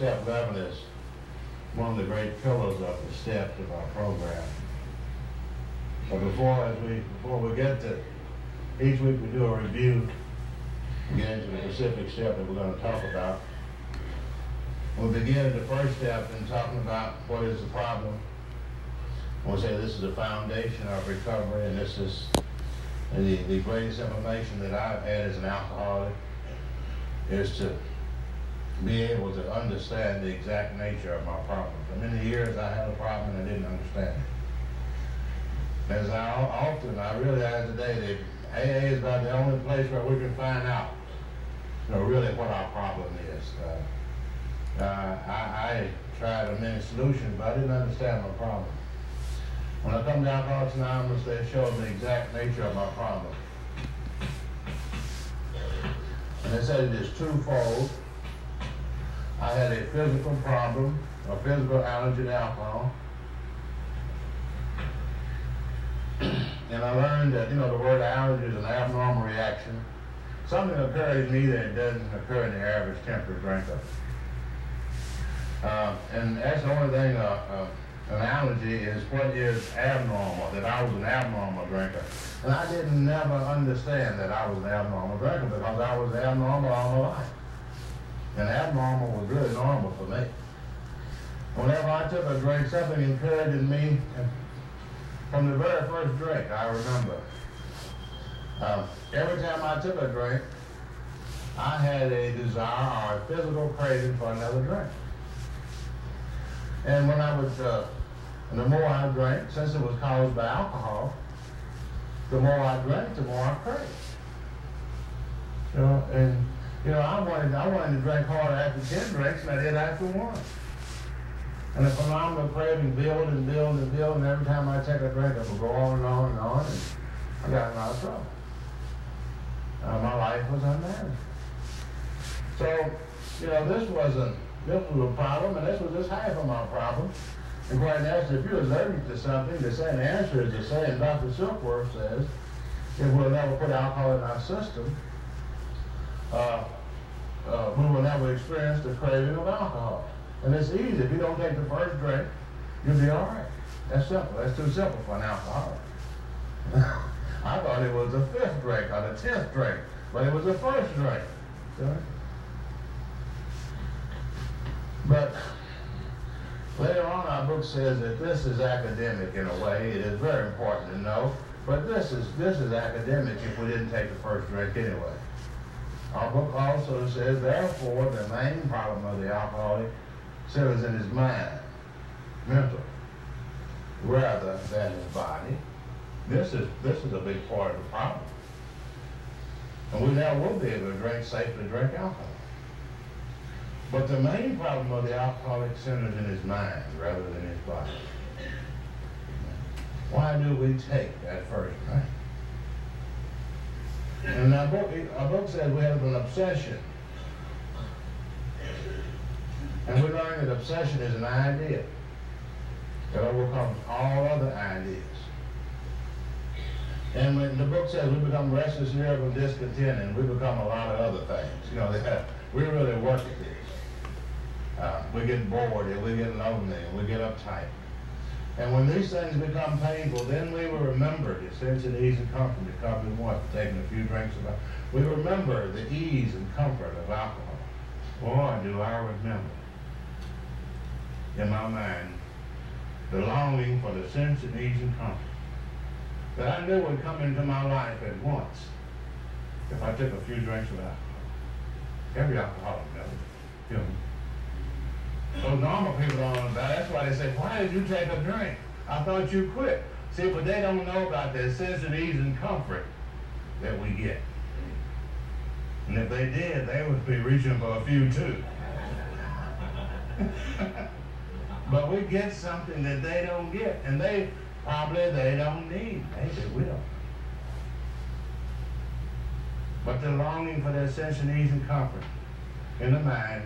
step 11 is one of the great pillars of the steps of our program. But before, as we, before we get to, each week we do a review, get into the specific step that we're going to talk about. We'll begin at the first step in talking about what is the problem. We'll say this is the foundation of recovery, and this is the, the greatest information that I've had as an alcoholic is to be able to understand the exact nature of my problem. For many years I had a problem and I didn't understand it. As I often, I realize today that AA is about the only place where we can find out, you know, really what our problem is. Uh, uh, I, I tried many solutions, but I didn't understand my problem. When I come down to Alcoholics Anonymous, they show me the exact nature of my problem. And they said it is twofold. I had a physical problem, a physical allergy to alcohol. and I learned that, you know, the word allergy is an abnormal reaction. Something occurs in me that doesn't occur in the average temperate drinker. Uh, and that's the only thing, uh, uh, an allergy is what is abnormal, that I was an abnormal drinker. And I didn't never understand that I was an abnormal drinker because I was abnormal all my life. And abnormal was really normal for me. Whenever I took a drink, something occurred in me from the very first drink, I remember. Um, every time I took a drink, I had a desire or a physical craving for another drink. And when I was, uh, the more I drank, since it was caused by alcohol, the more I drank, the more I craved. You know, and you know, I wanted I wanted to drink harder after ten drinks than I did after one. And the phenomenal craving build and build and build, and every time I take a drink, it would go on and on and on, and I got in a lot of trouble. Uh, my life was unmanaged. So, you know, this wasn't this was a problem, and this was just half of my problem. And quite naturally, if you're allergic to something, the same answer is the same. Dr. Silkworth says, if we'll never put alcohol in our system, uh, uh, we will never experience the craving of alcohol. And it's easy. If you don't take the first drink, you'll be all right. That's simple. That's too simple for an alcoholic. I thought it was the fifth drink or the tenth drink, but it was the first drink. But later on, our book says that this is academic in a way. It is very important to know. But this is this is academic if we didn't take the first drink anyway. Our book also says, therefore, the main problem of the alcoholic centers in his mind, mental, rather than his body. This is this is a big part of the problem. And we now will be able to drink safely drink alcohol. But the main problem of the alcoholic centers in his mind rather than his body. Why do we take that first drink? And our book, our book says we have an obsession. And we learn that obsession is an idea that overcomes all other ideas. And when the book says we become restless, nervous, and discontented, and we become a lot of other things. You know, have, we really work at this. Uh, we get bored, and we get lonely, and we get uptight. And when these things become painful, then we will remember the sense of ease and comfort that comes in what? Taking a few drinks of alcohol. We remember the ease and comfort of alcohol. Boy, do I remember in my mind the longing for the sense of ease and comfort that I knew would come into my life at once if I took a few drinks of alcohol. Every alcoholic knows. You know, so normal people don't know about it. That's why they say, why did you take a drink? I thought you quit. See, but they don't know about the ease and comfort that we get. And if they did, they would be reaching for a few too. but we get something that they don't get. And they probably they don't need. Maybe we don't. But the longing for that sense of ease and comfort in the mind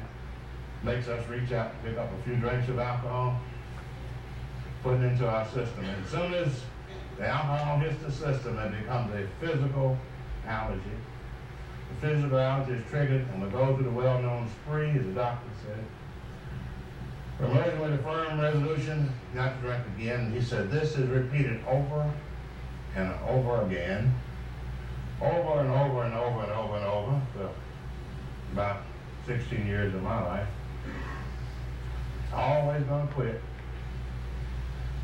makes us reach out and pick up a few drinks of alcohol, put it into our system. And as soon as the alcohol hits the system, it becomes a physical allergy. The physical allergy is triggered and we go through the well-known spree, as the doctor said. Emerging with a firm resolution not to drink again, he said, this is repeated over and over again, over and over and over and over and over for about 16 years of my life. Always gonna quit.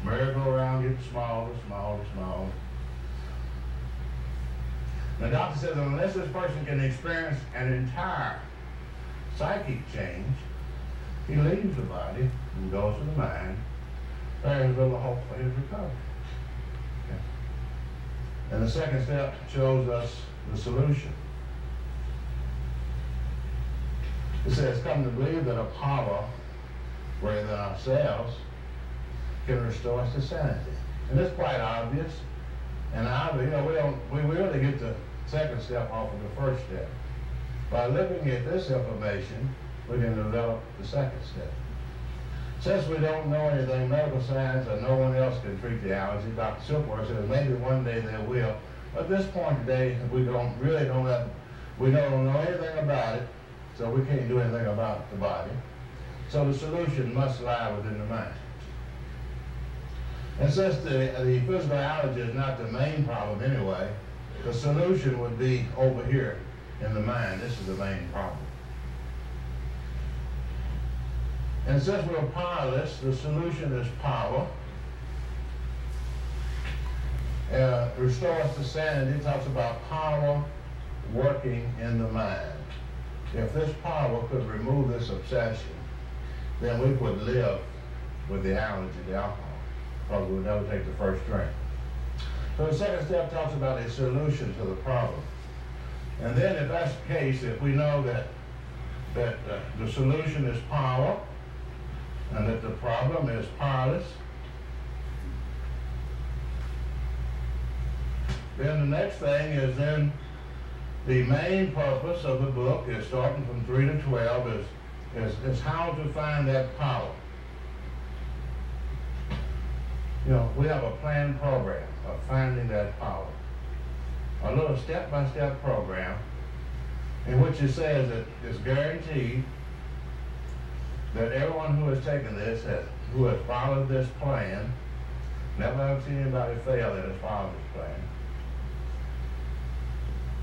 Merry-go-round gets smaller, smaller, smaller. The doctor says unless this person can experience an entire psychic change, he leaves the body and goes to the mind. There's little hope for his recovery. Okay. And the second step shows us the solution. It says, come to believe that a than ourselves can restore us to sanity. And it's quite obvious. And I, you know, we don't, we really get the second step off of the first step. By looking at this information, we can develop the second step. Since we don't know anything medical science and no one else can treat the allergy, Dr. Silkworth says maybe one day they will. But at this point today, we don't really don't have, we don't know anything about it, so we can't do anything about the body. So the solution must lie within the mind. And since the, the physical is not the main problem anyway, the solution would be over here in the mind. This is the main problem. And since we're powerless, the solution is power. Uh, restores to sanity talks about power working in the mind. If this power could remove this obsession, then we would live with the allergy to alcohol, because we would never take the first drink. So the second step talks about a solution to the problem. And then if that's the case, if we know that, that uh, the solution is power, and that the problem is powerless, then the next thing is then the main purpose of the book is starting from 3 to 12 is, is, is how to find that power. You know, we have a planned program of finding that power. A little step-by-step -step program in which it says that it's guaranteed that everyone who has taken this, has, who has followed this plan, never have seen anybody fail that has followed this plan,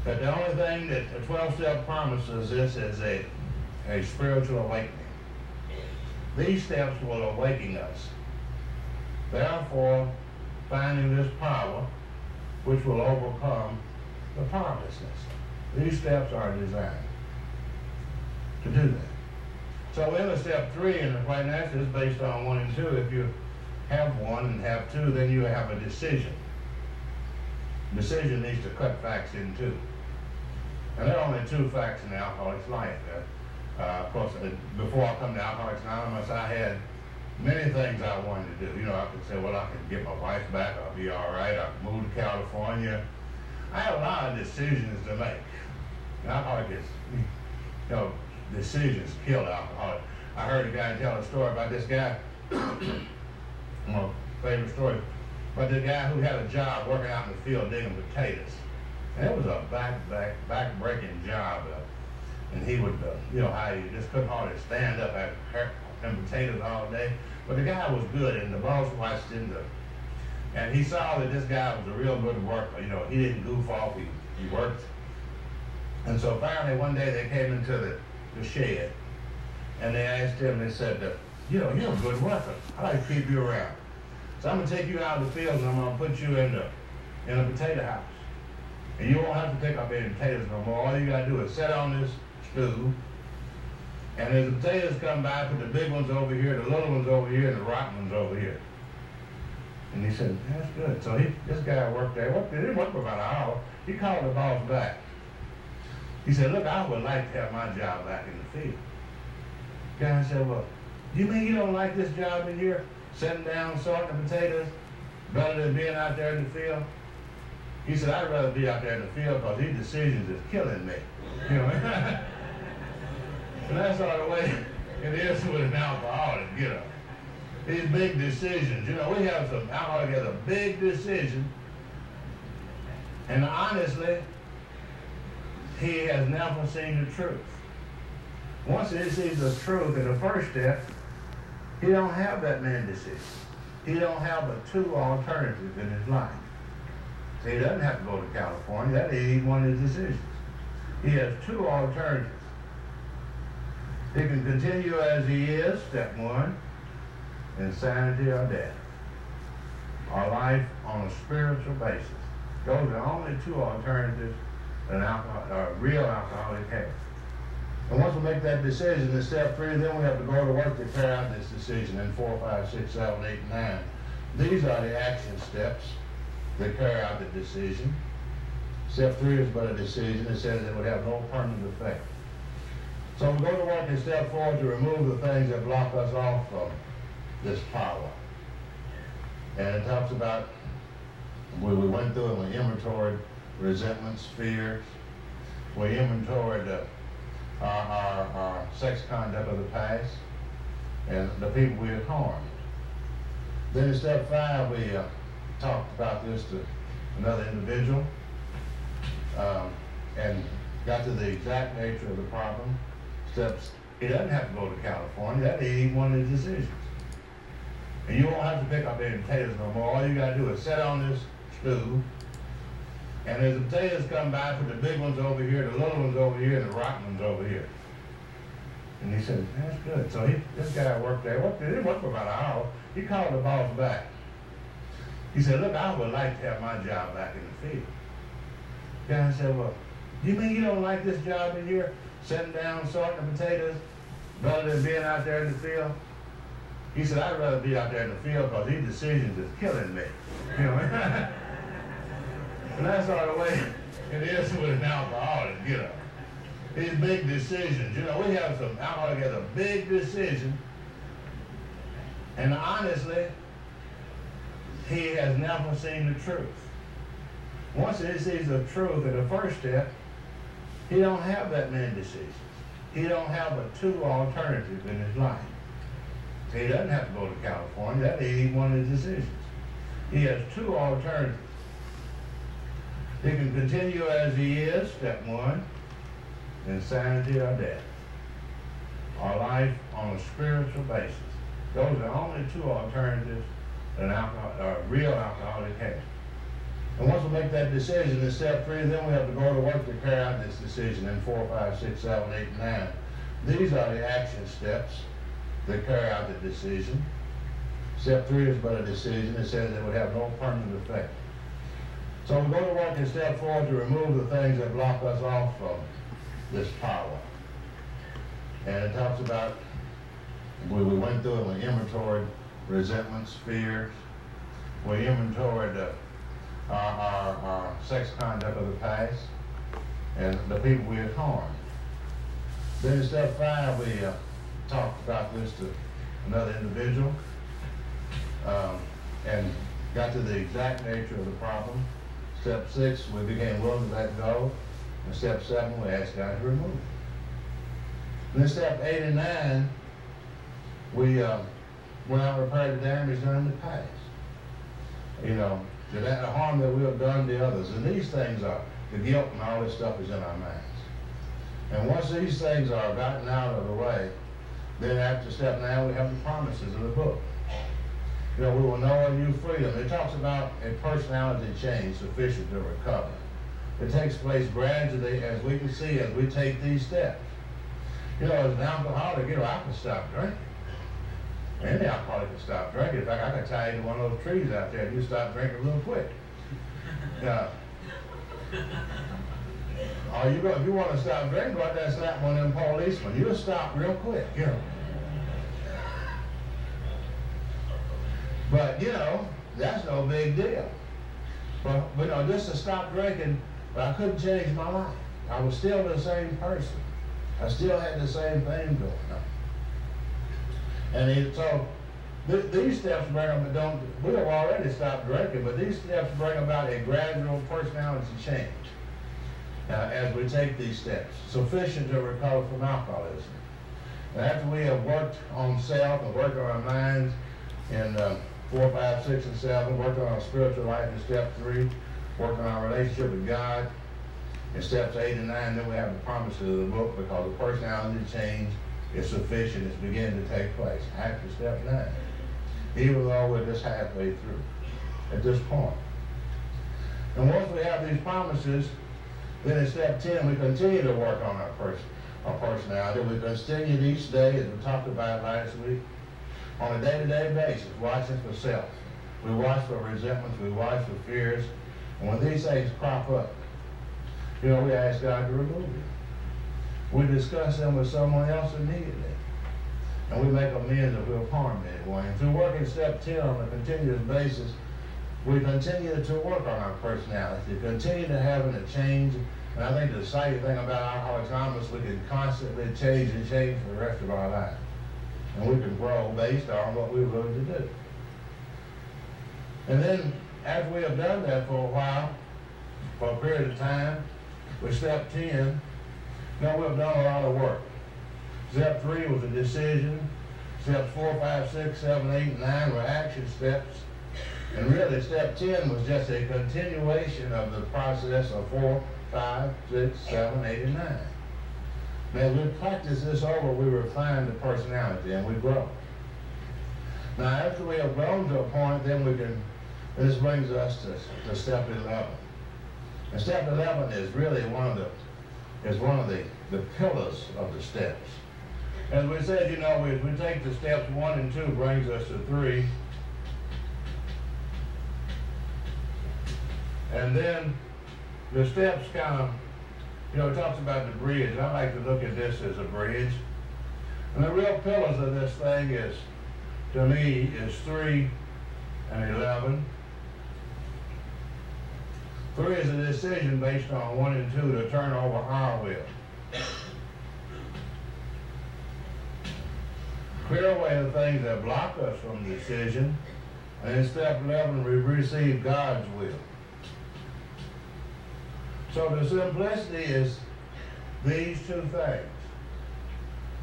that the only thing that the 12-step promises this is a, a spiritual awakening. These steps will awaken us. Therefore, finding this power, which will overcome the powerlessness. These steps are designed to do that. So in step three in the financial based on one and two. If you have one and have two, then you have a decision. Decision needs to cut facts in two. And there are only two facts in the alcoholic's life. Uh, of course, uh, before I come to Alcoholics Anonymous, I had many things I wanted to do. You know, I could say, well, I could get my wife back. I'll be all right. I could move to California. I had a lot of decisions to make. And alcoholic is, you know, decisions kill alcoholic. I heard a guy tell a story about this guy, my favorite story, but the guy who had a job working out in the field digging potatoes. And it was a back, back, back-breaking job. Uh, and he would, uh, you know, how he just couldn't hardly stand up after and potatoes all day. But the guy was good, and the boss watched him. To, and he saw that this guy was a real good worker. You know, he didn't goof off. He, he worked. And so finally, one day they came into the the shed. And they asked him, they said, you know, you're a good worker. I like to keep you around. So I'm going to take you out of the field and I'm going to put you in, the, in a potato house. And you won't have to pick up any potatoes no more. All you got to do is sit on this stool. And as the potatoes come by, put the big ones over here, the little ones over here, and the rotten ones over here. And he said, that's good. So he, this guy worked there. Worked, he didn't work for about an hour. He called the boss back. He said, look, I would like to have my job back in the field. The Guy said, well, you mean you don't like this job in here, sitting down, sorting the potatoes, better than being out there in the field? He said, I'd rather be out there in the field because these decisions is killing me. You know, that's of the way it is with an alcoholic, you know. These big decisions, you know, we have some alcoholic has a big decision, and honestly, he has never seen the truth. Once he sees the truth in the first step, He don't have that many decisions. He don't have but two alternatives in his life. He doesn't have to go to California. That ain't one of his decisions. He has two alternatives. He can continue as he is, step one, insanity or death. Or life on a spiritual basis. Those are only two alternatives an alcohol, a real alcoholic has. And once we make that decision in step three, then we have to go to work to carry out this decision in four, five, six, seven, eight, nine. These are the action steps that carry out the decision. Step three is but a decision. It says it would have no permanent effect. So we go to work in step four to remove the things that block us off from this power. And it talks about, we went through and we inventoried resentments, fears. We inventoried uh, our, our, our sex conduct of the past and the people we had harmed. Then in step five, we uh, talked about this to another individual um, and got to the exact nature of the problem. Steps, he doesn't have to go to California. That ain't one of the decisions. And you won't have to pick up any potatoes no more. All you got to do is sit on this stool and as the potatoes come by, put the big ones over here, the little ones over here, and the rotten ones over here. And he said, that's good. So he, this guy worked there. Worked, he didn't work for about an hour. He called the boss back. He said, look, I would like to have my job back in the field. The guy said, well, do you mean you don't like this job in here, sitting down, sorting the potatoes, rather than being out there in the field? He said, I'd rather be out there in the field because these decisions is killing me. You know? And that's of the way it is with an alcoholic, you know. These big decisions, you know, we have some alcoholic has a big decision, and honestly, he has never seen the truth. Once he sees the truth in the first step, he don't have that many decisions. He don't have but two alternatives in his life. He doesn't have to go to California. That ain't one of his decisions. He has two alternatives. He can continue as he is, step one, insanity or death. Or life on a spiritual basis. Those are the only two alternatives that an alcohol, a real alcoholic has. And once we make that decision in step three, then we have to go to work to carry out this decision in four, five, six, seven, eight, nine. These are the action steps that carry out the decision. Step three is but a decision. It says it would have no permanent effect. So we go to work in step four to remove the things that block us off from this power. And it talks about, we, we went through and we inventoried resentments, fears. We inventoried uh, our, our, our sex conduct of the past and the people we had harmed. Then in step five, we uh, talked about this to another individual um, and got to the exact nature of the problem. Step six, we became willing to let go. And step seven, we asked God to remove it. And then step eight and nine, we uh, went out and repaired the damage done in the past. You know, the, the harm that we have done to others. And these things are, the guilt and all this stuff is in our minds. And once these things are gotten out of the way, then after step now we have the promises of the book you know, we will know a new freedom. It talks about a personality change sufficient to recover. It takes place gradually, as we can see, as we take these steps. You know, as an alcoholic, you know, I can stop drinking. Any alcoholic can stop drinking. In fact, I can tie you to one of those trees out there and you stop drinking real quick. Yeah. Oh, or you go, if you want to stop drinking, go out there and slap one of them policemen. You'll stop real quick, you know. But, you know, that's no big deal. But, but you know, just to stop drinking, but I couldn't change my life. I was still the same person. I still had the same thing going on. And he, so th these steps bring about, don't, we have already stopped drinking, but these steps bring about a gradual personality change uh, as we take these steps, sufficient to recover from alcoholism. And after we have worked on self and worked on our minds in uh, four, five, six, and seven, working on our spiritual life in step three, working on our relationship with God in steps eight and nine. Then we have the promises of the book because the personality change is sufficient, is beginning to take place after step nine. Even though we're just halfway through at this point. And once we have these promises, then in step 10, we continue to work on our, pers our personality. We continue each day, as we talked about last week, on a day-to-day -day basis, watching for self. We watch for resentments, we watch for fears. And when these things crop up, you know, we ask God to remove them. We discuss them with someone else immediately. And we make amends if we've harmed anyone. And through working step 10 on a continuous basis, we continue to work on our personality, continue to having a change. And I think the exciting thing about Alcoholics Anonymous, we can constantly change and change for the rest of our life. And we can grow based on what we're willing to do. And then, after we have done that for a while, for a period of time, with step 10, now we've done a lot of work. Step 3 was a decision. Steps 4, 5, 6, 7, 8, and 9 were action steps. And really, step 10 was just a continuation of the process of 4, 5, 6, 7, 8, and 9. Now, as we practice this over, we refine the personality and we grow. Now, after we have grown to a point, then we can, this brings us to, to step 11. And step 11 is really one of the, is one of the, the pillars of the steps. As we said, you know, we, we take the steps 1 and 2 brings us to 3. And then the steps kind of, you know, it talks about the bridge. I like to look at this as a bridge. And the real pillars of this thing is, to me, is 3 and 11. 3 is a decision based on 1 and 2 to turn over our will. Clear away the things that block us from the decision. And in step 11, we receive God's will. So the simplicity is these two things.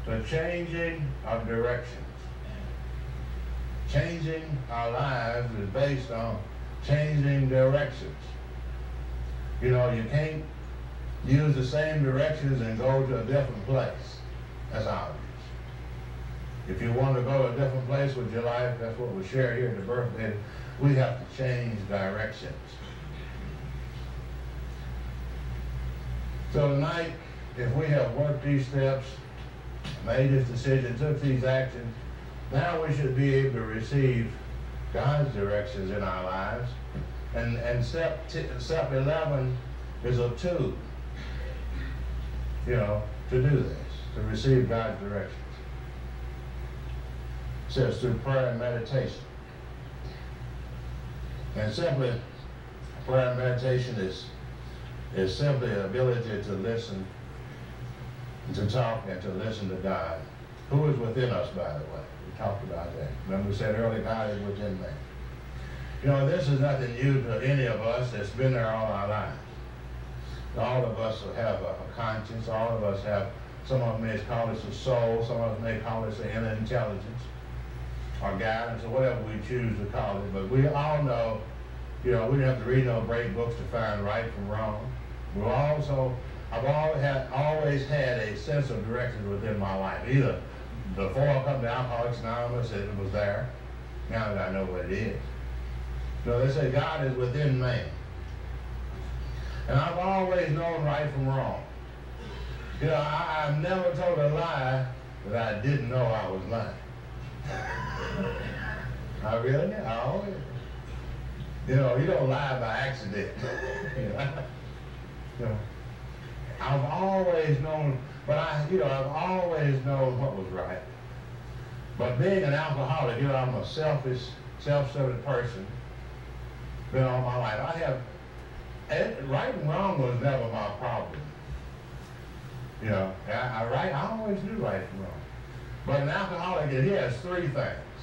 The changing of directions. Changing our lives is based on changing directions. You know, you can't use the same directions and go to a different place. That's obvious. If you want to go to a different place with your life, that's what we share here at the birthday, we have to change directions. So tonight, if we have worked these steps, made this decision, took these actions, now we should be able to receive God's directions in our lives. And, and step, step 11 is a tool, you know, to do this, to receive God's directions. It says through prayer and meditation. And simply, prayer and meditation is is simply the ability to listen, to talk, and to listen to God, who is within us, by the way. We talked about that. Remember we said earlier, God is within man. You know, this is nothing new to any of us that's been there all our lives. All of us have a, conscience. All of us have, some of them may call this a soul. Some of us may call this an inner intelligence or guidance or whatever we choose to call it. But we all know, you know, we don't have to read no great books to find right from wrong. We also, I've always had, always had a sense of direction within my life. Either before I come to Alcoholics Anonymous, it was there. Now that I know what it is. So they say God is within man. And I've always known right from wrong. You know, I, have never told a lie that I didn't know I was lying. I really? I always. You know, you don't lie by accident. you know? You know, I've always known, but I, you know, I've always known what was right. But being an alcoholic, you know, I'm a selfish, self-centered person. Been all my life. I have, and right and wrong was never my problem. You know, I, I right, I always knew right and wrong. But an alcoholic, he has three things.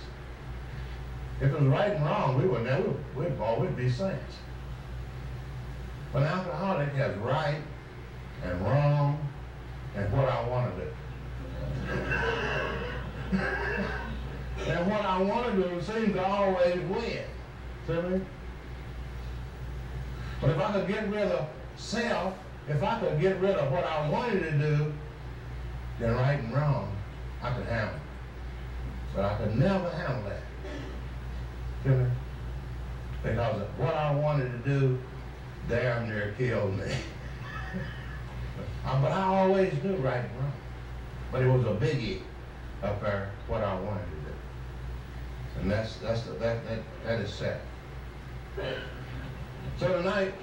If it was right and wrong, we would never, we'd always be saints. But an alcoholic has right and wrong and what I want to do. and what I want to do seems to always win. See me? But if I could get rid of self, if I could get rid of what I wanted to do, then right and wrong I could handle it. But I could never handle that. You know? Because what I wanted to do damn near killed me. Uh, but I always knew right and wrong. But it was a biggie up there, what I wanted to do. And that's, that's the, that, that, that is set. So tonight,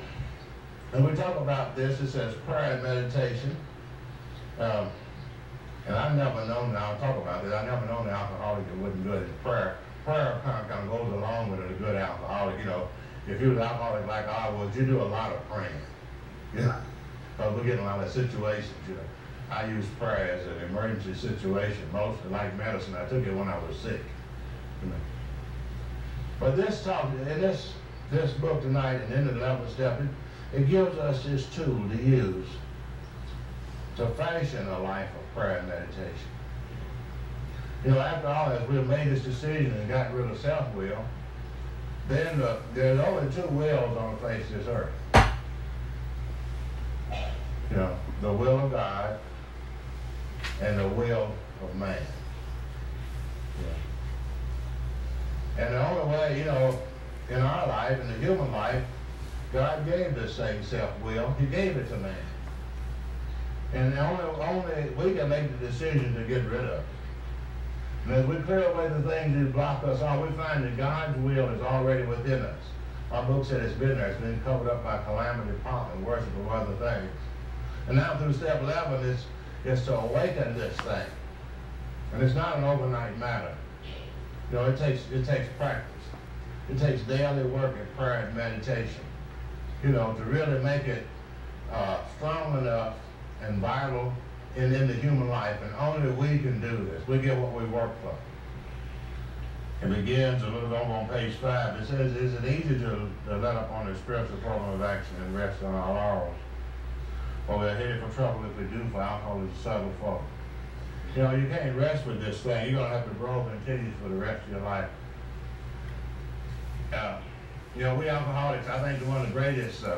when we talk about this, it says prayer and meditation. Um, and I've never known, I'll talk about this, I've never known an alcoholic that wasn't do good at prayer. Prayer kind of, kind of goes along with it, a good alcoholic. You know, if you was alcoholic like I was, you do a lot of praying. Yeah. Because we get in a lot of situations, you know. I use prayer as an emergency situation, mostly like medicine. I took it when I was sick. You know. But this talk, in this this book tonight and in the 11th step, it, it gives us this tool to use to fashion a life of prayer and meditation. You know, after all, as we've made this decision and got rid of self-will, then the, there's only two wills on the face of this earth. You know, the will of God and the will of man. Yeah. And the only way, you know, in our life, in the human life, God gave this same self-will. He gave it to man. And only, only we can make the decision to get rid of it. And as we clear away the things that block us off, we find that God's will is already within us. Our book said it's been there. It's been covered up by calamity, pomp, and worship of other things. And now through step 11, it's, it's to awaken this thing. And it's not an overnight matter. You know, it takes, it takes practice. It takes daily work and prayer and meditation. You know, to really make it uh, strong enough and vital in, in the human life, and only we can do this. We get what we work for. It begins a little over on page five. It says, is it easy to, to let up on a spiritual program of action and rest on our laurels? Or we're headed for trouble if we do, for alcohol is a subtle fault. You know, you can't rest with this thing. You're going to have to grow continues for the rest of your life. Uh, you know, we alcoholics, I think one of the greatest uh,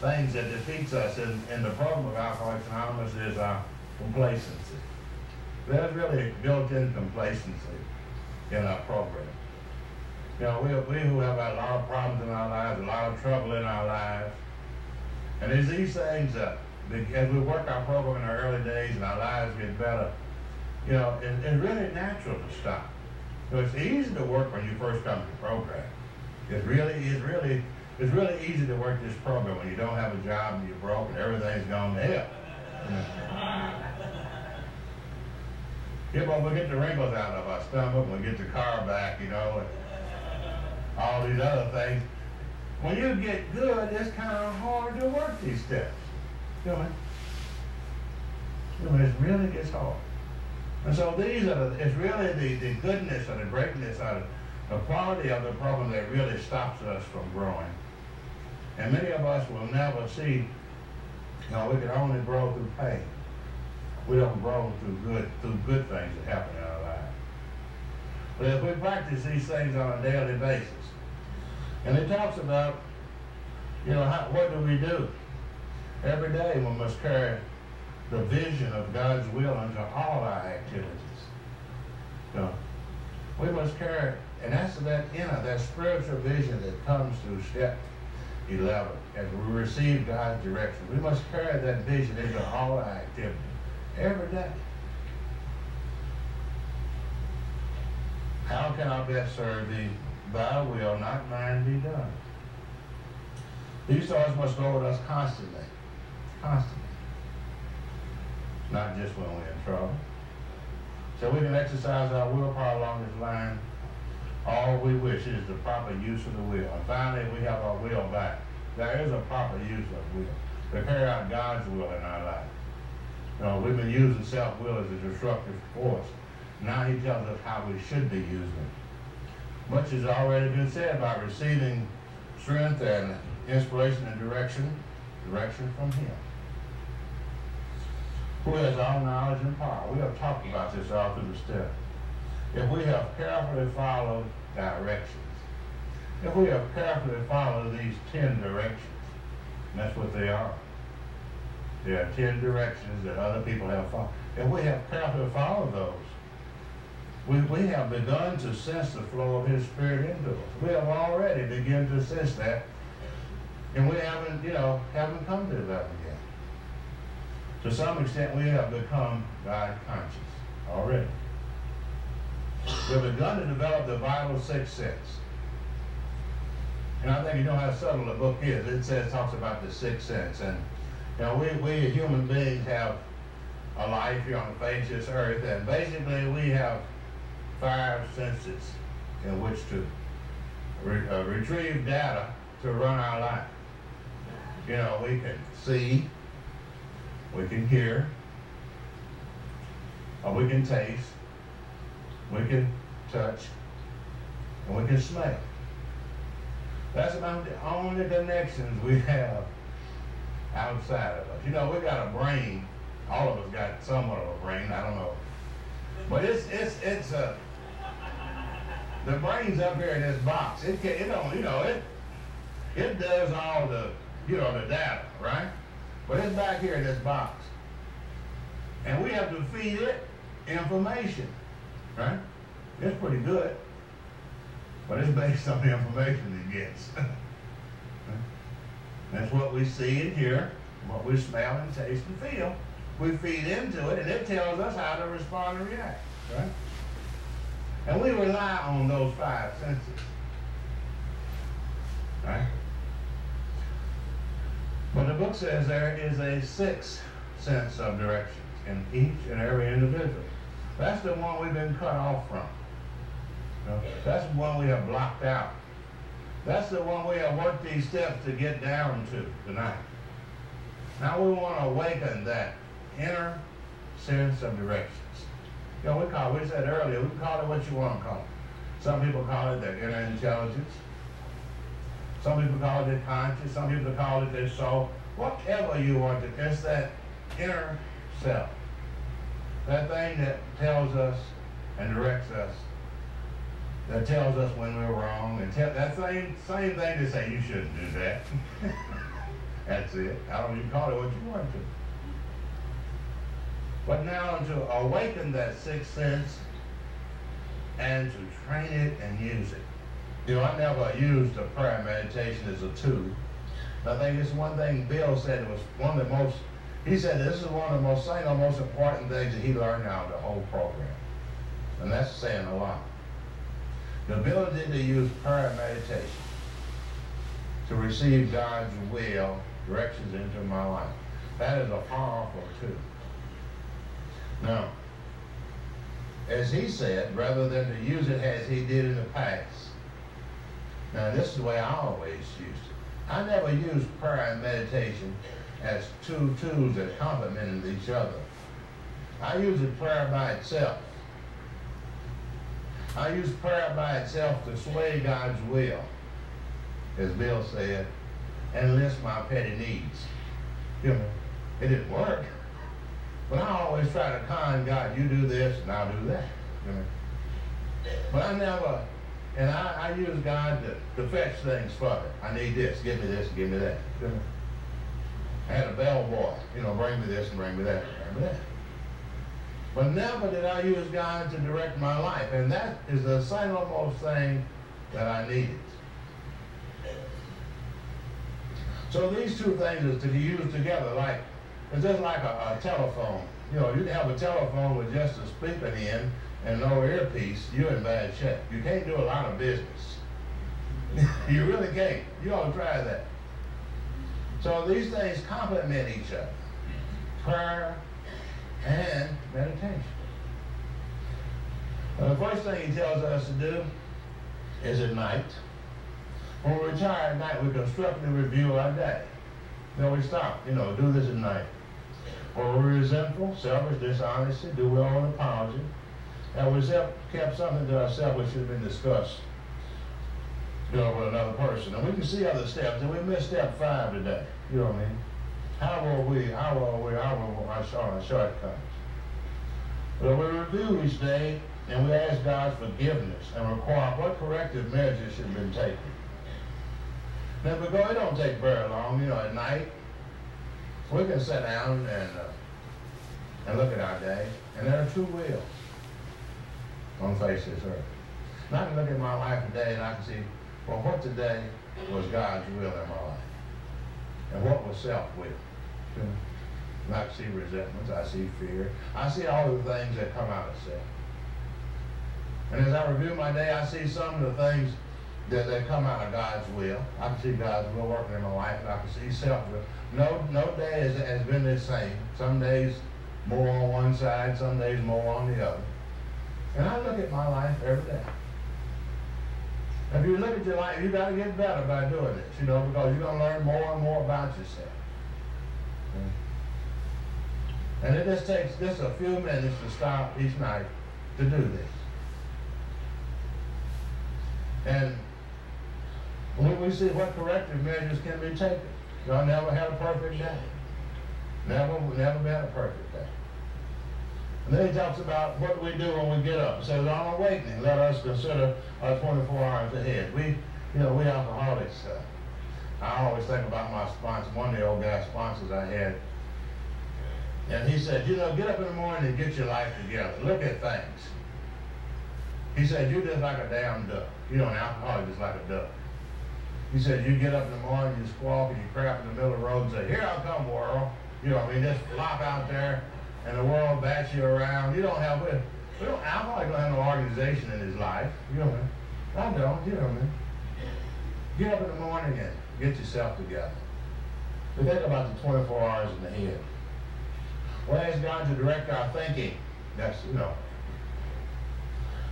things that defeats us in, in the problem of Alcoholics Anonymous is our complacency. There's really built-in complacency in our program. You know, we, we who have a lot of problems in our lives, a lot of trouble in our lives, and as these things, uh, as we work our program in our early days and our lives get better, you know, it, it's really natural to stop. So it's easy to work when you first come to the program. It really is really it's really easy to work this program when you don't have a job and you're broke and everything's gone to hell. Yeah, but we get the wrinkles out of our stomach, we get the car back, you know, and all these other things. When you get good, it's kind of hard to work these steps. You know, you know it really gets hard. And so these are the, it's really the, the goodness and the greatness of the quality of the problem that really stops us from growing. And many of us will never see, you know, we can only grow through pain. We don't grow through good, through good things that happen in our lives. But if we practice these things on a daily basis, and it talks about, you know, how, what do we do? Every day we must carry the vision of God's will into all our activities. Know, we must carry, and that's that inner, that spiritual vision that comes through step 11. As we receive God's direction, we must carry that vision into all our activity every day. How can I best serve thee? Thy will, not mine, be done. These thoughts must go with us constantly. Constantly. Not just when we're in trouble. So we can exercise our willpower along this line all we wish is the proper use of the will. And finally, we have our will back. There is a proper use of will to carry out God's will in our life. You know, we've been using self-will as a destructive force. Now he tells us how we should be using it. Much has already been said about receiving strength and inspiration and direction, direction from him. Who has all knowledge and power. We have talked about this all through the steps if we have carefully followed directions. If we have carefully followed these ten directions, that's what they are. There are ten directions that other people have followed. And we have carefully followed those. We, we have begun to sense the flow of His Spirit into us. We have already begun to sense that. And we haven't, you know, haven't come to that. To some extent, we have become God conscious already. We've begun to develop the vital sixth sense. And I think you know how subtle the book is. It says, talks about the sixth sense. And, you know, we, we human beings have a life here on the face of this earth. And basically, we have five senses in which to re, uh, retrieve data to run our life. You know, we can see, we can hear, or we can taste, we can touch, and we can smell. That's about the only connections we have outside of us. You know, we got a brain. All of us got somewhat of a brain. I don't know, but it's it's it's a the brain's up here in this box. It can, it don't you know it it does all the you know the data right, but it's back here in this box, and we have to feed it information, right? It's pretty good. But it's based on the information it gets. That's what we see and hear, what we smell and taste and feel. We feed into it, and it tells us how to respond and react. Right? And we rely on those five senses. Right? But the book says there is a sixth sense of direction in each and every individual. That's the one we've been cut off from. That's the one we have blocked out. That's the one we have worked these steps to get down to tonight. Now we want to awaken that inner sense of directions. You know, we call we said earlier, we call it what you want to call it. Some people call it their inner intelligence. Some people call it their conscience. Some people call it their soul. Whatever you want to, it's that inner self. That thing that tells us and directs us that tells us when we're wrong, and tell, that same same thing to say you shouldn't do that. That's it. I don't even call it what you want to. But now to awaken that sixth sense and to train it and use it. You know, I never used a prayer meditation as a tool. I think it's one thing Bill said it was one of the most, he said this is one of the most single most important things that he learned out of the whole program. And that's saying a lot. The ability to use prayer meditation to receive God's will, directions into my life. That is a powerful tool. Now, as he said, rather than to use it as he did in the past. Now, this is the way I always used it. I never used prayer and meditation as two tools that complemented each other. I used prayer by itself. I use prayer by itself to sway God's will, as Bill said, and list my petty needs. You know, it didn't work. But I always try to con God, you do this and I'll do that. You know. But I never, and I, I use God to, to fetch things for me. I need this, give me this, give me that. I had a bellboy, you know, bring me this and bring me that, bring me that. But never did I use God to direct my life. And that is the single most thing that I needed. So these two things is to be used together. Like it's just like a, a telephone. You know, you can have a telephone with just a speaker in and no earpiece, you're in bad shape. You can't do a lot of business. you really can't. You ought to try that. So these things complement each other. Prayer, and meditation. the first thing he tells us to do is at night. When we retire at night, we constructively review our day. Then we stop, you know, do this at night. Or we're resentful, selfish, dishonesty, do we owe an apology, and we kept something to ourselves which should have been discussed you know, with another person. And we can see other steps, and we missed step five today. You know what I mean? How are we, how are we, how are our, our shortcomings? Well, we review each day and we ask God's forgiveness and require what corrective measures should have been taken. Now, because it don't take very long, you know, at night, we can sit down and, uh, and look at our day, and there are two wheels on face this earth. And I can look at my life today and I can see, well, what today was God's will in my life? And what was self-will? And I see resentments, I see fear, I see all the things that come out of self. And as I review my day, I see some of the things that, that come out of God's will. I can see God's will working in my life, and I can see self-will. No, no day has, has been the same. Some days more on one side, some days more on the other. And I look at my life every day. If you look at your life, you got to get better by doing this, you know, because you're going to learn more and more about yourself. Mm-hmm. And it just takes just a few minutes to stop each night to do this. And when we see what corrective measures can be taken, y'all never had a perfect day. Never, never been a perfect day. And then he talks about what we do when we get up. He says, on awakening, let us consider our 24 hours ahead. We, you know, we alcoholics, uh, I always think about my sponsor, one of the old guy sponsors I had. And he said, you know, get up in the morning and get your life together. Look at things. He said, you're just like a damn duck. You know, an alcoholic is like a duck. He said, you get up in the morning, you squawk and you crap in the middle of the road and say, here I come, world. You know, I mean, just flop out there and the world bats you around. You don't have, we don't, alcoholic don't have no organization in his life. You know what I don't, you know I mean? Get up in the morning and get yourself together. But think about the 24 hours in the head. Well, ask God to direct our thinking. That's, you know,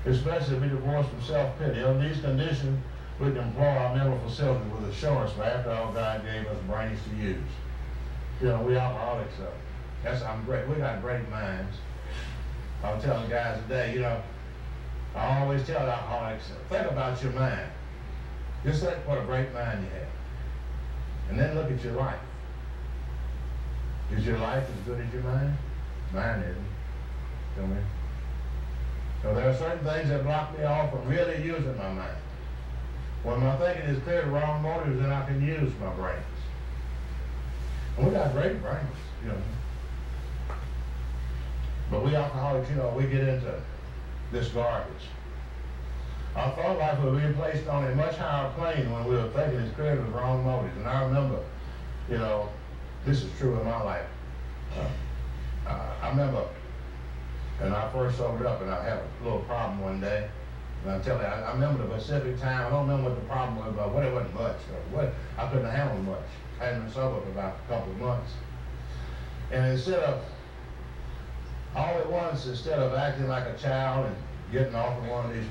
especially if we divorce from self-pity. Under these conditions, we can employ our mental facilities with assurance, but after all, God gave us brains to use. You know, we alcoholics, so that's, I'm great. We got great minds. I was telling guys today, you know, I always tell alcoholics, think about your mind. Just think what a great mind you have. And then look at your life. Is your life as good as your mind? Mine isn't. Tell me. So there are certain things that block me off from really using my mind. When my thinking is clear to wrong motives, then I can use my brains. And we got great brains, you know. But we alcoholics, you know, we get into this garbage. Our thought life will be placed on a much higher plane when we were thinking it's to the wrong motives. And I remember, you know, this is true in my life. Uh, I remember and I first sobered up and I had a little problem one day. And I tell you, I, I remember the specific time. I don't remember what the problem was, but what it wasn't much. What I couldn't handle much. I hadn't been sober for about a couple of months. And instead of all at once, instead of acting like a child and getting off of one of these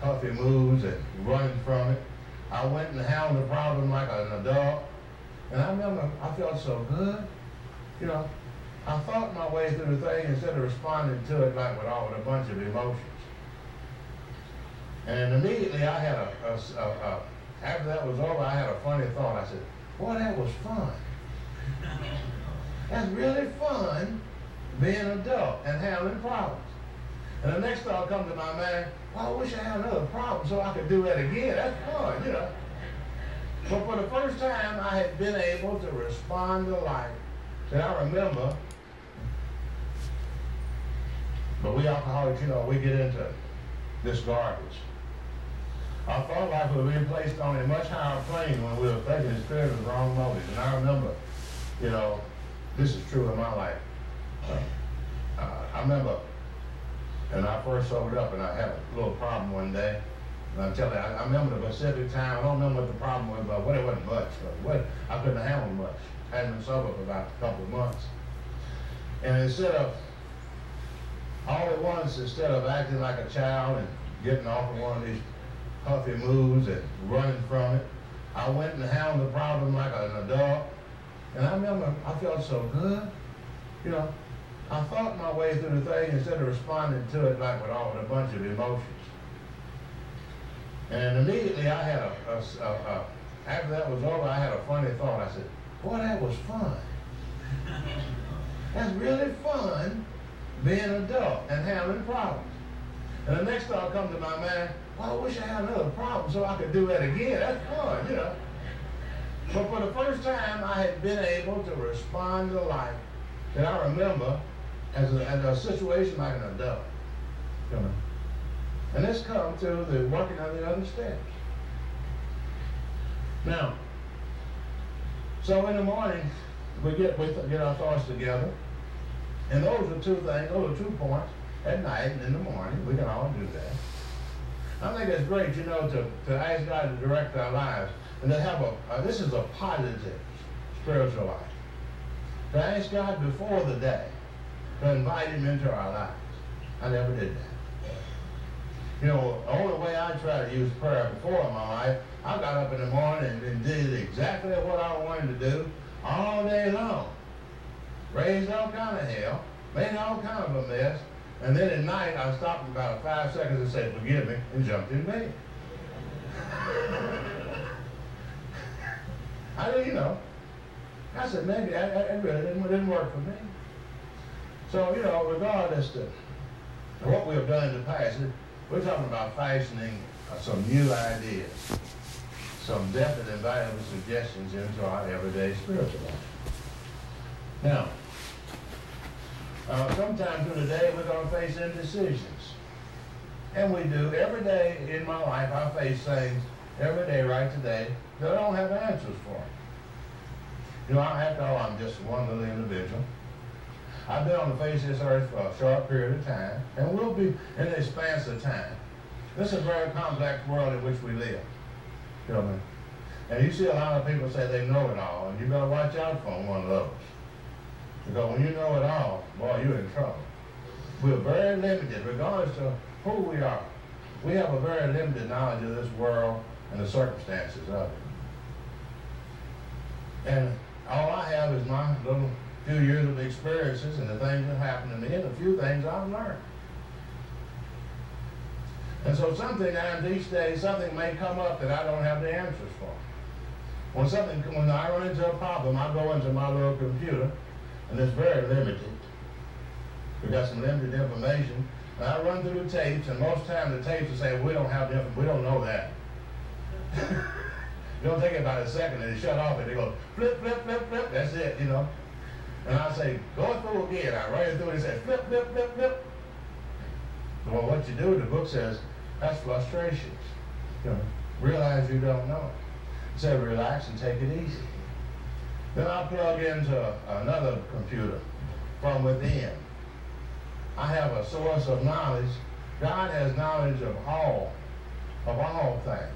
puffy moods and running from it, I went and handled the problem like an adult. And I remember I felt so good. You know, I thought my way through the thing instead of responding to it like with all with a bunch of emotions. And immediately I had a, a, a, a, after that was over, I had a funny thought. I said, boy, that was fun. That's really fun being an adult and having problems. And the next thought comes to my mind, well, I wish I had another problem so I could do that again. That's fun, you know. But for the first time, I had been able to respond to life And I remember but we alcoholics, you know, we get into this garbage. Our thought life was being placed on a much higher plane when we were thinking it's clear the wrong motives. And I remember, you know, this is true in my life. Uh, I remember, and I first sobered up and I had a little problem one day. And I'm telling you, I, I remember the specific time. I don't remember what the problem was, but what it wasn't much. But what I couldn't handle much. I hadn't been sober for about a couple of months. And instead of all at once, instead of acting like a child and getting off of one of these puffy moves and running from it, I went and handled the problem like an adult. And I remember I felt so good. You know, I thought my way through the thing instead of responding to it like with all with a bunch of emotions. And immediately I had a, a, a, a after that was over, I had a funny thought. I said, boy, that was fun. That's really fun being an adult and having problems. And the next thought comes to my mind, well, I wish I had another problem so I could do that again. That's fun, you know. But for the first time, I had been able to respond to life that I remember as a, as a situation like an adult. You know? And this comes to the working on the understanding. Now, so in the morning, we get we get our thoughts together, and those are two things. Those are two points at night and in the morning. We can all do that. I think it's great, you know, to, to ask God to direct our lives and to have a, uh, this is a positive spiritual life. To ask God before the day to invite him into our lives. I never did that. You know, the only way I try to use prayer before in my life, I got up in the morning and, did exactly what I wanted to do all day long. Raised all kind of hell, made all kind of a mess, and then at night, I stopped for about five seconds and said, forgive me, and jumped in bed. I didn't, you know. I said, maybe I, really didn't, didn't work for me. So, you know, regardless of what we have done in the past, we're talking about fashioning uh, some new ideas, some definite and valuable suggestions into our everyday spiritual life. Now, uh, sometime through the day, we're going to face indecisions. And we do. Every day in my life, I face things every day right today that I don't have answers for. You know, after all, I'm just one little individual. I've been on the face of this earth for a short period of time, and we'll be in the expanse of time. This is a very complex world in which we live. You know? And you see a lot of people say they know it all, and you better watch out for one of those. Because when you know it all, boy, you're in trouble. We're very limited, regardless of who we are. We have a very limited knowledge of this world and the circumstances of it. And all I have is my little few years of experiences and the things that happened to me and a few things I've learned. And so something times each day, something may come up that I don't have the answers for. When something, when I run into a problem, I go into my little computer and it's very limited. We got some limited information. And I run through the tapes, and most times the tapes will say, we don't have the we don't know that. it don't take about a second, and they shut off, and they go, flip, flip, flip, flip, that's it, you know. And I say, go through again. I it through, and it says, flip, flip, flip, flip. Well, what you do, the book says, that's frustrations. You know, realize you don't know. It said, relax and take it easy. Then I plug into another computer from within. I have a source of knowledge. God has knowledge of all, of all things.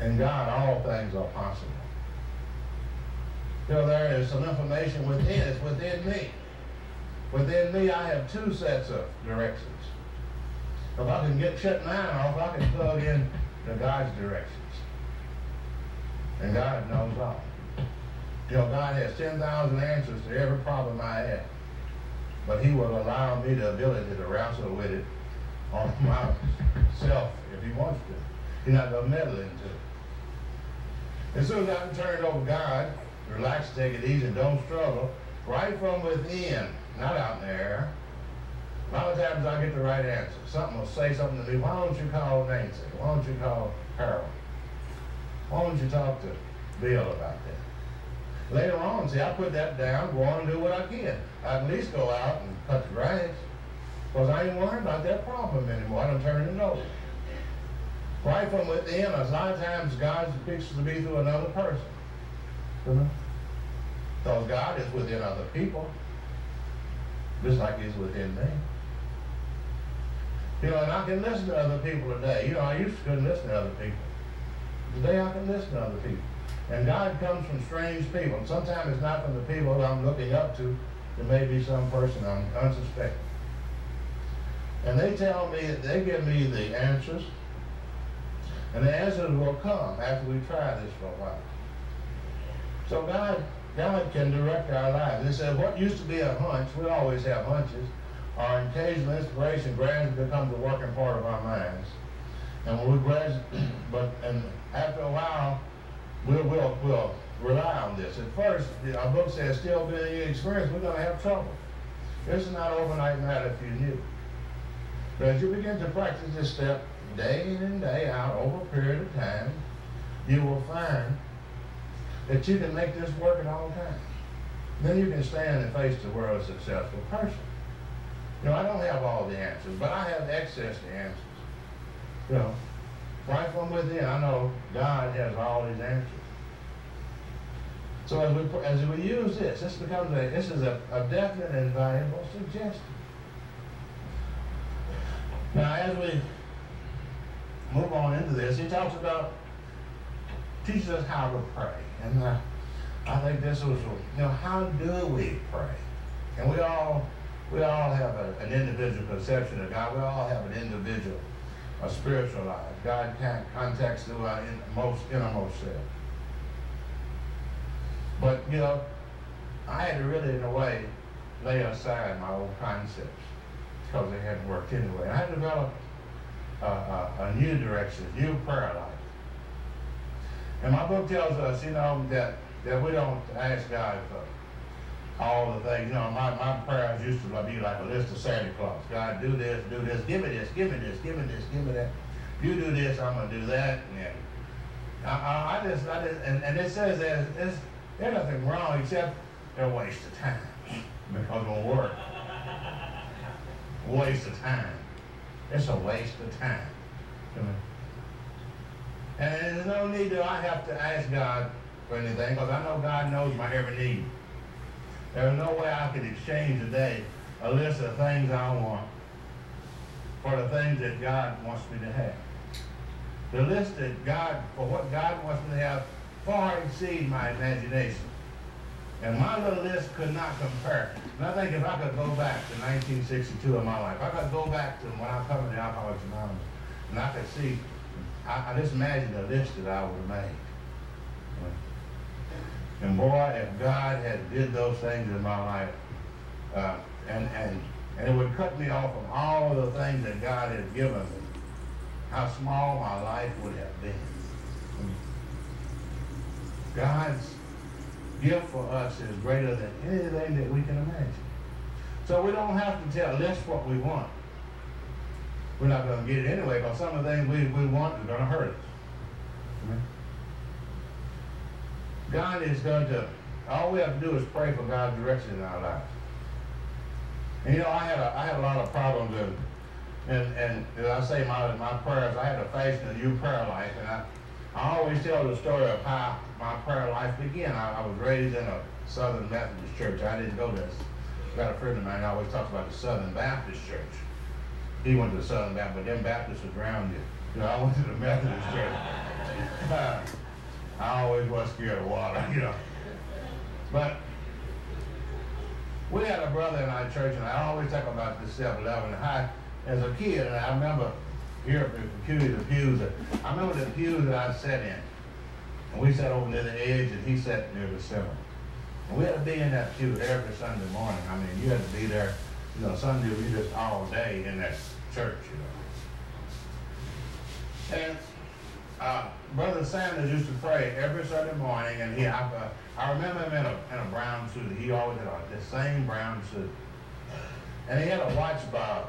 In God, all things are possible. Know, there is some information within, it's within me. Within me, I have two sets of directions. If I can get shut nine off, I can plug in to God's directions. And God knows all. You know, God has 10,000 answers to every problem I have. But he will allow me the ability to wrestle with it on myself if he wants to. He's not going to meddle into it. As soon as I can turn it over to God, relax, take it easy, don't struggle, right from within, not out in the air, a lot of times I get the right answer. Something will say something to me. Why don't you call Nancy? Why don't you call Harold? Why don't you talk to Bill about that? Later on, see, I put that down, go on and do what I can. I at least go out and cut the grass. Because I ain't worried about that problem anymore. I don't turn it over. Right from within, a lot of times God speaks to me through another person. Uh-huh. Because God is within other people, just like He's within me. You know, and I can listen to other people today. You know, I used to couldn't listen to other people. Today I can listen to other people. And God comes from strange people. And sometimes it's not from the people that I'm looking up to. It may be some person I'm unsuspecting. And they tell me, they give me the answers. And the answers will come after we try this for a while. So God, God can direct our lives. They said what used to be a hunch, we always have hunches, our occasional inspiration gradually becomes a working part of our minds. And when we gradually, but and after a while, we'll, we'll, we'll rely on this. At first, our book says, still being experience, we're going to have trouble. This is not overnight matter if you knew. But as you begin to practice this step day in and day out over a period of time, you will find that you can make this work at all times. Then you can stand and face the world as a successful person. You know, I don't have all the answers, but I have access to answers. You know, right from within, I know God has all these answers. So as we, as we use this, this becomes a, this is a, a definite and valuable suggestion. Now, as we move on into this, he talks about, teaches us how to pray. And uh, I think this was, you know, how do we pray? And we all, we all have a, an individual conception of God. We all have an individual, a spiritual life. God can contacts through our in, most innermost self. But, you know, I had to really, in a way, lay aside my old concepts because they hadn't worked anyway. I to a, a, a new direction, a new prayer life. And my book tells us, you know, that, that we don't ask God for all the things. You know, my, my prayers used to be like a list of Santa Claus. God, do this, do this, give me this, give me this, give me this, give me that. If You do this, I'm going to do that. And I, I, I just, I just and, and it says there's, there's, nothing wrong except they're a waste of time because it won't work. Waste of time. It's a waste of time. And there's no need to I have to ask God for anything because I know God knows my every need. There's no way I could exchange today a list of things I want for the things that God wants me to have. The list that God, for what God wants me to have, far exceed my imagination. And my little list could not compare. And I think if I could go back to 1962 in my life, I could go back to when I come to Alcoholics Anonymous, and I could see I, I just imagine the list that I would have made. And boy, if God had did those things in my life, uh, and, and, and it would cut me off from all of the things that God had given me, how small my life would have been. God's gift for us is greater than anything that we can imagine. So we don't have to tell list what we want we're not going to get it anyway because some of the things we, we want are going to hurt us. God is going to, all we have to do is pray for God's direction in our lives. And you know, I had a, I had a lot of problems and, and, and as I say my, my prayers, I had to fashion a new prayer life and I, I always tell the story of how my prayer life began. I, I was raised in a Southern Methodist church. I didn't go to. I got a friend of mine always talks about the Southern Baptist church he went to the Southern Baptist, but them Baptists was around you. Know, I went to the Methodist church. I always was scared of water, you know. But we had a brother in our church, and I always talk about this 7-Eleven. I, as a kid, and I remember here the pews, the pews, I remember the pews that I sat in. And we sat over near the edge, and he sat near the center. And we had to be in that pew every Sunday morning. I mean, you had to be there, you know, Sunday we just all day in that church, you know. And uh, Brother Sanders used to pray every Sunday morning, and he, I, uh, I remember him in a, in a brown suit. He always had a, the same brown suit. And he had a watch bar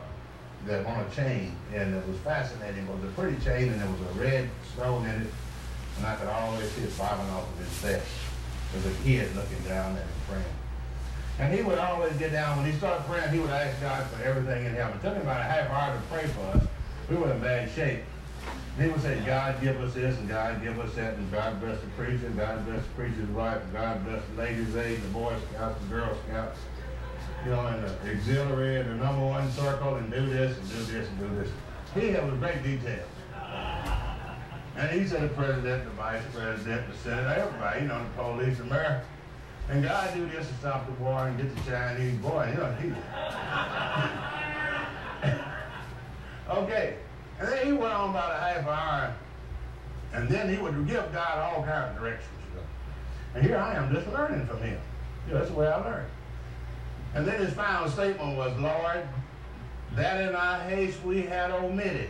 that on a chain, and it was fascinating. It was a pretty chain, and there was a red stone in it, and I could always see it bobbing off of his vest. As a kid looking down there and praying. And he would always get down, when he started praying, he would ask God for everything in heaven. It took him about a half hour to pray for us. We were in bad shape. And he would say, God give us this, and God give us that, and God bless the preacher, and God bless the preacher's wife, and God bless the ladies' aid, the Boy Scouts, the Girl Scouts, you know, and the auxiliary, and the number one circle, and do this, and do this, and do this. He had with great detail. And he said the president, the vice president, the senator, everybody, you know, the police, the mayor. And God do this to stop the war and get the Chinese boy. You know, he. okay. And then he went on about a half hour. And then he would give God all kinds of directions. You know. And here I am just learning from him. You know, that's the way I learned. And then his final statement was, Lord, that in our haste we had omitted.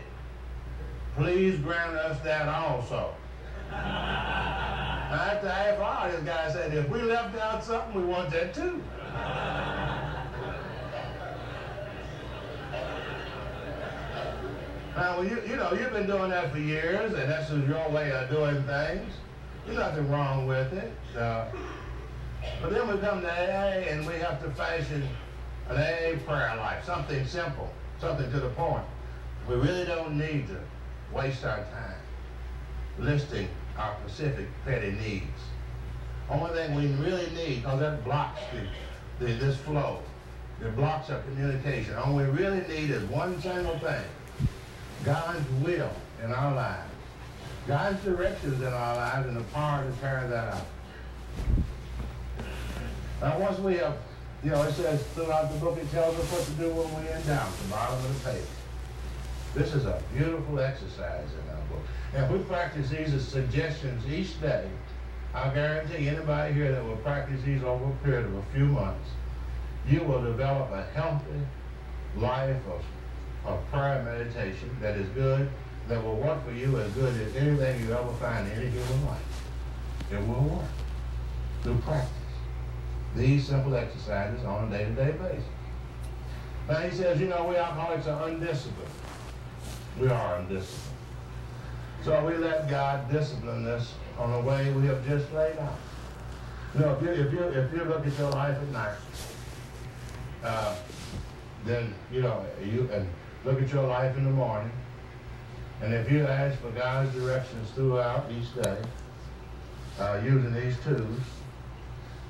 Please grant us that also. After half hour, this guy said, if we left out something, we want that too. Now, well, you, you know, you've been doing that for years, and that's just your way of doing things. There's nothing wrong with it. But then we come to AA, and we have to fashion an AA prayer life, something simple, something to the point. We really don't need to waste our time listing our specific petty needs. Only thing we really need, because that blocks the, the, this flow. It blocks our communication. All we really need is one single thing. God's will in our lives. God's directions in our lives and the power to carry that out. Now once we have, you know, it says throughout the book, it tells us what to do when we end down, the bottom of the page. This is a beautiful exercise in our book. And if we practice these as suggestions each day, I guarantee anybody here that will practice these over a period of a few months, you will develop a healthy life of, of prayer meditation that is good, that will work for you as good as anything you ever find in any human life. It will work through practice. These simple exercises on a day-to-day basis. Now he says, you know, we alcoholics are undisciplined. We are undisciplined. So we let God discipline us on the way we have just laid out. You know, if you, if you, if you look at your life at night, uh, then, you know, you and look at your life in the morning, and if you ask for God's directions throughout each day, uh, using these tools,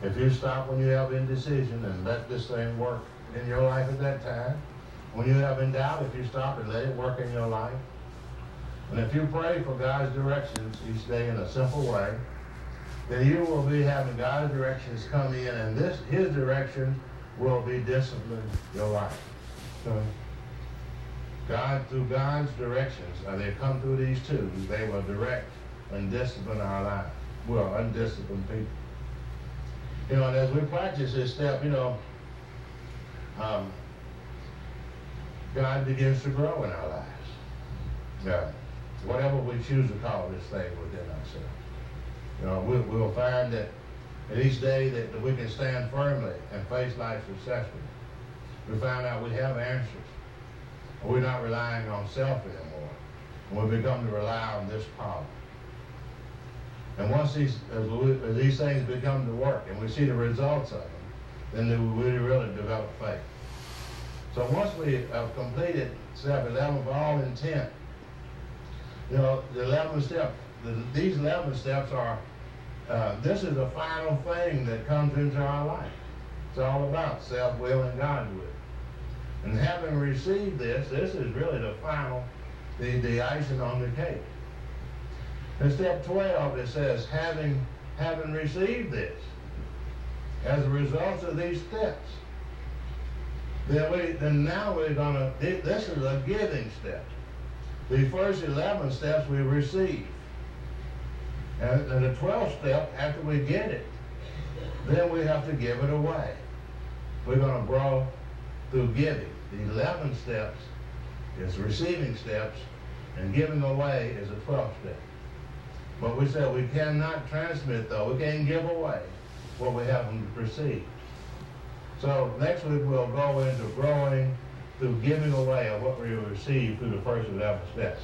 if you stop when you have indecision and let this thing work in your life at that time, when you have in doubt, if you stop and let it work in your life, and if you pray for God's directions each day in a simple way, then you will be having God's directions come in, and this His direction will be discipline your life. So, God, through God's directions, and they come through these two, they will direct and discipline our lives. We're undisciplined people. You know, and as we practice this step, you know, um, God begins to grow in our lives. Yeah whatever we choose to call this thing within ourselves. You know, we'll, we'll find that at each day that, that we can stand firmly and face life successfully. We find out we have answers. We're not relying on self anymore. And we become to rely on this power. And once these, as, we, as these things become to work and we see the results of them, then we really, really develop faith. So once we have completed step 11 for all intent, you know, the 11 steps, the, these 11 steps are, uh, this is the final thing that comes into our life. It's all about self-will and God-will. And having received this, this is really the final, the, the icing on the cake. In step 12, it says, having, having received this, as a result of these steps, then, we, then now we're going to, this is a giving step. The first 11 steps we receive. And, and the 12th step, after we get it, then we have to give it away. We're going to grow through giving. The 11 steps is receiving steps, and giving away is a 12th step. But we said we cannot transmit, though. We can't give away what we haven't received. So next week we'll go into growing through giving away of what we receive through the first 11 steps.